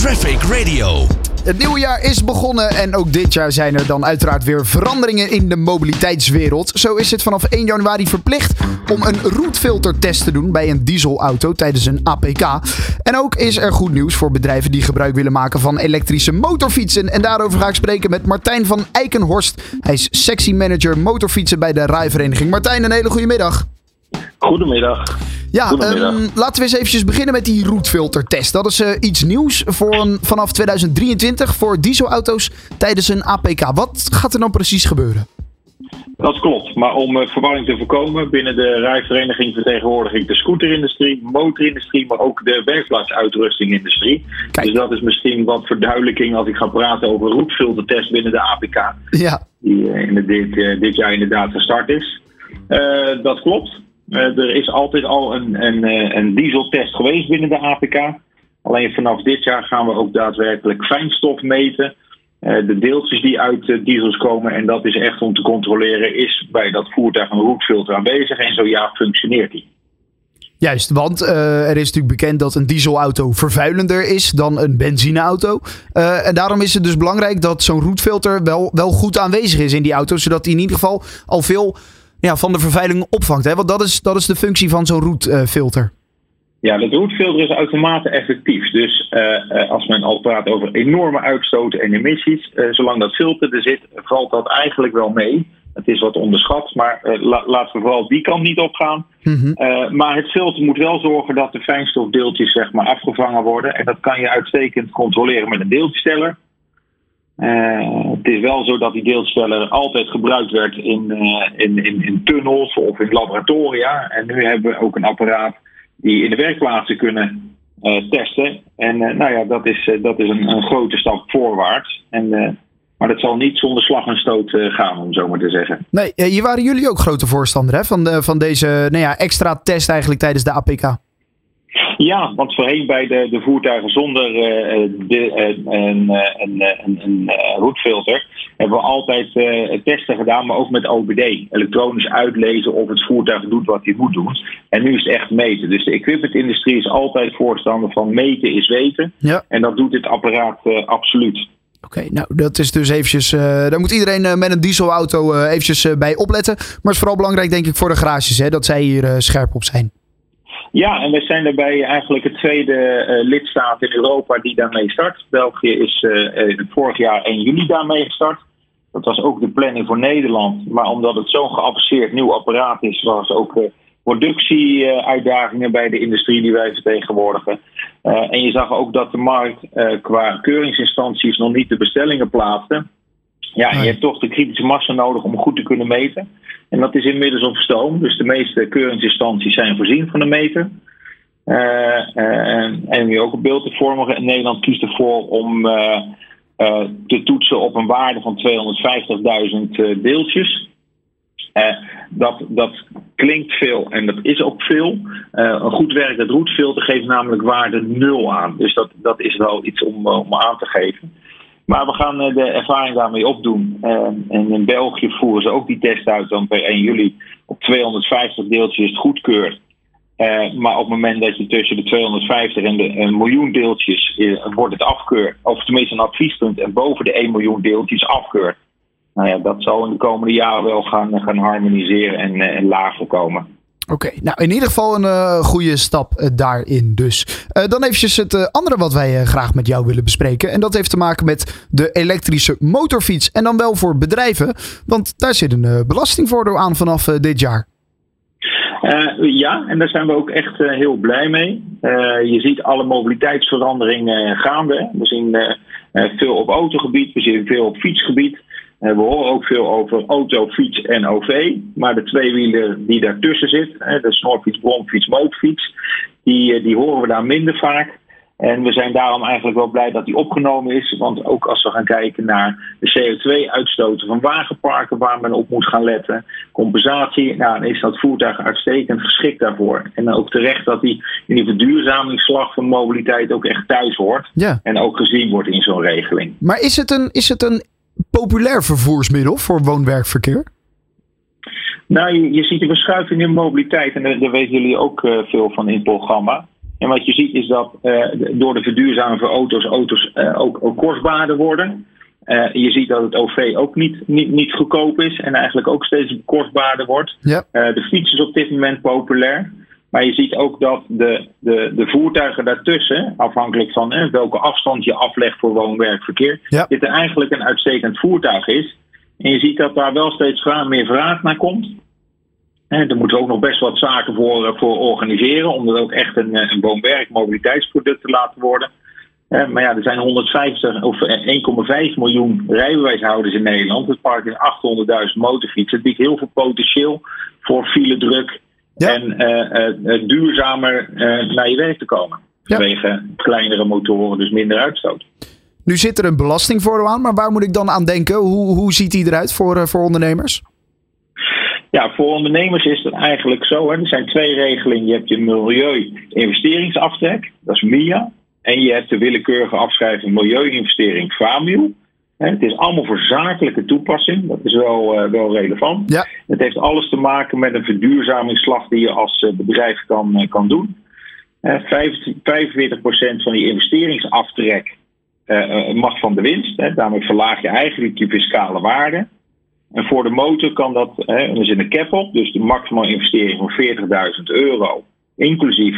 Traffic Radio. Het nieuwe jaar is begonnen en ook dit jaar zijn er dan uiteraard weer veranderingen in de mobiliteitswereld. Zo is het vanaf 1 januari verplicht om een roetfiltertest te doen bij een dieselauto tijdens een APK. En ook is er goed nieuws voor bedrijven die gebruik willen maken van elektrische motorfietsen. En daarover ga ik spreken met Martijn van Eikenhorst. Hij is sectie manager motorfietsen bij de Rijvereniging. Martijn, een hele goede middag. Goedemiddag. Ja, Goedemiddag. ehm, laten we eens eventjes beginnen met die roetfiltertest. Dat is eh, iets nieuws voor een, vanaf 2023 voor dieselauto's tijdens een APK. Wat gaat er dan precies gebeuren? Dat klopt. Maar om eh, verwarring te voorkomen, binnen de rijvereniging vertegenwoordig ik de scooterindustrie, motorindustrie, maar ook de werkplaatsuitrustingindustrie. Kijk. Dus dat is misschien wat verduidelijking als ik ga praten over roetfiltertest binnen de APK, Ja, die eh, in de- dit, dit jaar inderdaad gestart is. Dat klopt. Eh, er is altijd al een, een, eh, een dieseltest geweest binnen de APK. Alleen vanaf dit jaar gaan we ook daadwerkelijk fijnstof meten. Eh, de deeltjes die uit eh, diesels komen. En dat is echt om te controleren: is bij dat voertuig een roetfilter aanwezig? En zo ja, functioneert die? juist. Want eh, er is natuurlijk bekend dat een dieselauto vervuilender is dan een benzineauto. En daarom is het dus belangrijk dat zo'n roetfilter wel, wel goed aanwezig is in die auto. Zodat hij in ieder geval al veel ja, van de vervuiling opvangt. Hè? Want dat is, dat is de functie van zo'n roetfilter. Ja, dat roetfilter is uitermate effectief. Dus eh, eh, als men al praat over enorme uitstoten en emissies, eh, zolang dat filter er zit, valt dat eigenlijk wel mee. Het is wat onderschat, maar eh, la- laten we vooral die kant niet opgaan. Eh, maar het filter moet wel zorgen dat de fijnstofdeeltjes zeg maar, afgevangen worden. En dat kan je uitstekend controleren met een deeltjesteller. Eh, het is wel zo dat die deeltjesteller altijd gebruikt werd in, eh, in, in, in tunnels of in laboratoria. En nu hebben we ook een apparaat die in de werkplaatsen kunnen eh, testen. En nou ja, dat is, dat is een, grote stap voorwaarts. En, maar dat zal niet zonder slag en stoot gaan, om zo maar te zeggen. Nee, hier waren jullie ook grote voorstander hè? Van, de, van deze nou ja, extra test eigenlijk tijdens de APK. Ja, want voorheen bij de, de voertuigen zonder eh, de, eh, een, eh, een, een, een roetfilter hebben we altijd testen gedaan, maar ook met OBD. Elektronisch uitlezen of het voertuig doet wat hij moet doen. En nu is het echt meten. Dus de equipmentindustrie is altijd voorstander van meten is weten. Ja. En dat doet dit apparaat absoluut. Oké, nou dat is dus eventjes, eh, daar moet iedereen met een dieselauto eh, eventjes bij opletten. Maar het is vooral belangrijk denk ik voor de garages, hè, dat zij hier scherp op zijn. Ja, en wij zijn daarbij eigenlijk het tweede eh, lidstaat in Europa die daarmee start. België is eh, eh, vorig jaar 1 juli daarmee gestart. Dat was ook de planning voor Nederland. Maar omdat het zo'n geavanceerd nieuw apparaat is, was ook eh, productieuitdagingen bij de industrie die wij vertegenwoordigen. En je zag ook dat de markt qua keuringsinstanties nog niet de bestellingen plaatste. Ja, je Nee. hebt toch de kritische massa nodig om goed te kunnen meten. En dat is inmiddels op stoom. Dus de meeste keuringsinstanties zijn voorzien van een meter. Eh, eh, en je ook een beeld te vormen, in Nederland kiest ervoor om eh, te toetsen op een waarde van 250.000 eh, deeltjes. Dat, dat klinkt veel en dat is ook veel. Een goed werkend roetfilter geeft namelijk waarde 0 aan. Dus dat, dat is wel iets om, om aan te geven. Maar we gaan eh, de ervaring daarmee opdoen. Eh, en in België voeren ze ook die test uit. Dan per 1 juli op 250 deeltjes goedkeurd. Eh, maar op het moment dat je tussen de 250 en de een miljoen deeltjes eh, wordt het afkeurd. Of tenminste een adviespunt en boven de 1 miljoen deeltjes afkeurd. Nou ja, dat zal in de komende jaren wel gaan, gaan harmoniseren en, en lager komen. Oké, nou in ieder geval een eh, goede stap eh, daarin dus. Eh, dan eventjes het andere wat wij graag met jou willen bespreken. En dat heeft te maken met de elektrische motorfiets. En dan wel voor bedrijven, want daar zit een belastingvoordeel aan vanaf dit jaar. Ja, en daar zijn we ook echt heel blij mee. Je ziet alle mobiliteitsveranderingen gaande. We zien veel op autogebied, we zien veel op fietsgebied. Eh, we horen ook veel over auto, fiets en OV. Maar de tweewieler die daartussen zit, de snorfiets, bromfiets, motorfiets, die, eh, die horen we daar minder vaak. En we zijn daarom eigenlijk wel blij dat die opgenomen is. Want ook als we gaan kijken naar de CO2-uitstoten van wagenparken waar men op moet gaan letten, compensatie, nou, dan is dat voertuig uitstekend geschikt daarvoor. En ook terecht dat die in die verduurzamingsslag van mobiliteit ook echt thuis hoort. Ja. En ook gezien wordt in zo'n regeling. Maar is het een, is het een populair vervoersmiddel voor woon-werkverkeer? Nou, je, je ziet een verschuiving in mobiliteit en daar, daar weten jullie ook eh, veel van in het programma. En wat je ziet is dat door de verduurzaming van auto's, auto's ook, ook kostbaarder worden. je ziet dat het OV ook niet, niet, niet goedkoop is en eigenlijk ook steeds kostbaarder wordt. Ja. de fiets is op dit moment populair. Maar je ziet ook dat de, de, de voertuigen daartussen, afhankelijk van welke afstand je aflegt voor woon-werkverkeer, Ja. dit er eigenlijk een uitstekend voertuig is. En je ziet dat daar wel steeds meer vraag naar komt. En daar moeten we ook nog best wat zaken voor, eh, voor organiseren, om dat ook echt een, eh, een woon-werk mobiliteitsproduct te laten worden. Eh, maar ja, er zijn 150 of eh, 1,5 miljoen rijbewijshouders in Nederland. Het park is 800.000 motorfietsen. Het biedt heel veel potentieel voor file druk Ja. en eh, eh, eh, duurzamer naar je werk te komen. Ja. Vanwege kleinere motoren, dus minder uitstoot. Nu zit er een belastingvoordeel aan, maar waar moet ik dan aan denken? Hoe, hoe ziet die eruit voor, voor ondernemers? Ja, voor ondernemers is het eigenlijk zo. Hè. Er zijn twee regelingen. Je hebt je milieu-investeringsaftrek, dat is MIA. En je hebt de willekeurige afschrijving milieu-investering FAMIL. Het is allemaal voor zakelijke toepassing. Dat is wel, eh, wel relevant. Ja. Het heeft alles te maken met een verduurzamingsslag die je als eh, bedrijf kan, eh, kan doen. Eh, 25 45% van die investeringsaftrek mag van de winst. Hè. Daarmee verlaag je eigenlijk je fiscale waarde. En voor de motor kan dat, hè, er zit een cap op, dus de maximale investering van 40.000 euro. Inclusief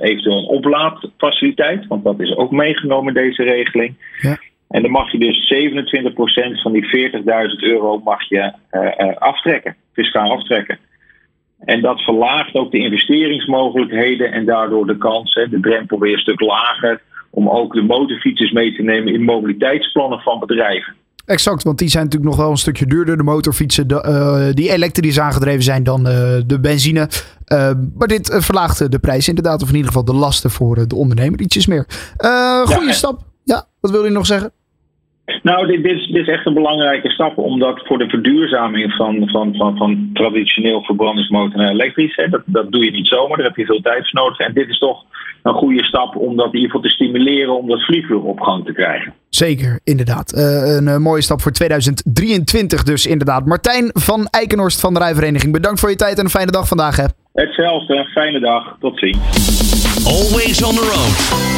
eventueel een oplaadfaciliteit, want dat is ook meegenomen in deze regeling. Ja. En dan mag je dus 27% van die 40.000 euro mag je, eh, eh, aftrekken, fiscaal aftrekken. En dat verlaagt ook de investeringsmogelijkheden en daardoor de kans, hè, de drempel weer een stuk lager, om ook de motorfietsers mee te nemen in mobiliteitsplannen van bedrijven. Exact, want die zijn natuurlijk nog wel een stukje duurder. De motorfietsen de, eh, die elektrisch aangedreven zijn dan de benzine. Maar dit verlaagt de prijs inderdaad. Of in ieder geval de lasten voor de ondernemer ietsjes meer. Goede en- stap. Ja, wat wil je nog zeggen? Nou, dit, dit, is, dit is echt een belangrijke stap, omdat voor de verduurzaming van, van, van, van traditioneel verbrandingsmotor naar elektrisch, hè, dat, dat doe je niet zomaar, daar heb je veel tijd voor nodig. En dit is toch een goede stap om dat in ieder geval te stimuleren om dat vliegvuur op gang te krijgen. Zeker, inderdaad. Eh, een eh, mooie stap voor 2023 dus inderdaad. Martijn van Eikenhorst van de Rijvereniging, bedankt voor je tijd en een fijne dag vandaag. Hè. Hetzelfde, fijne dag, tot ziens. Always on the road.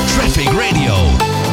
Traffic Radio.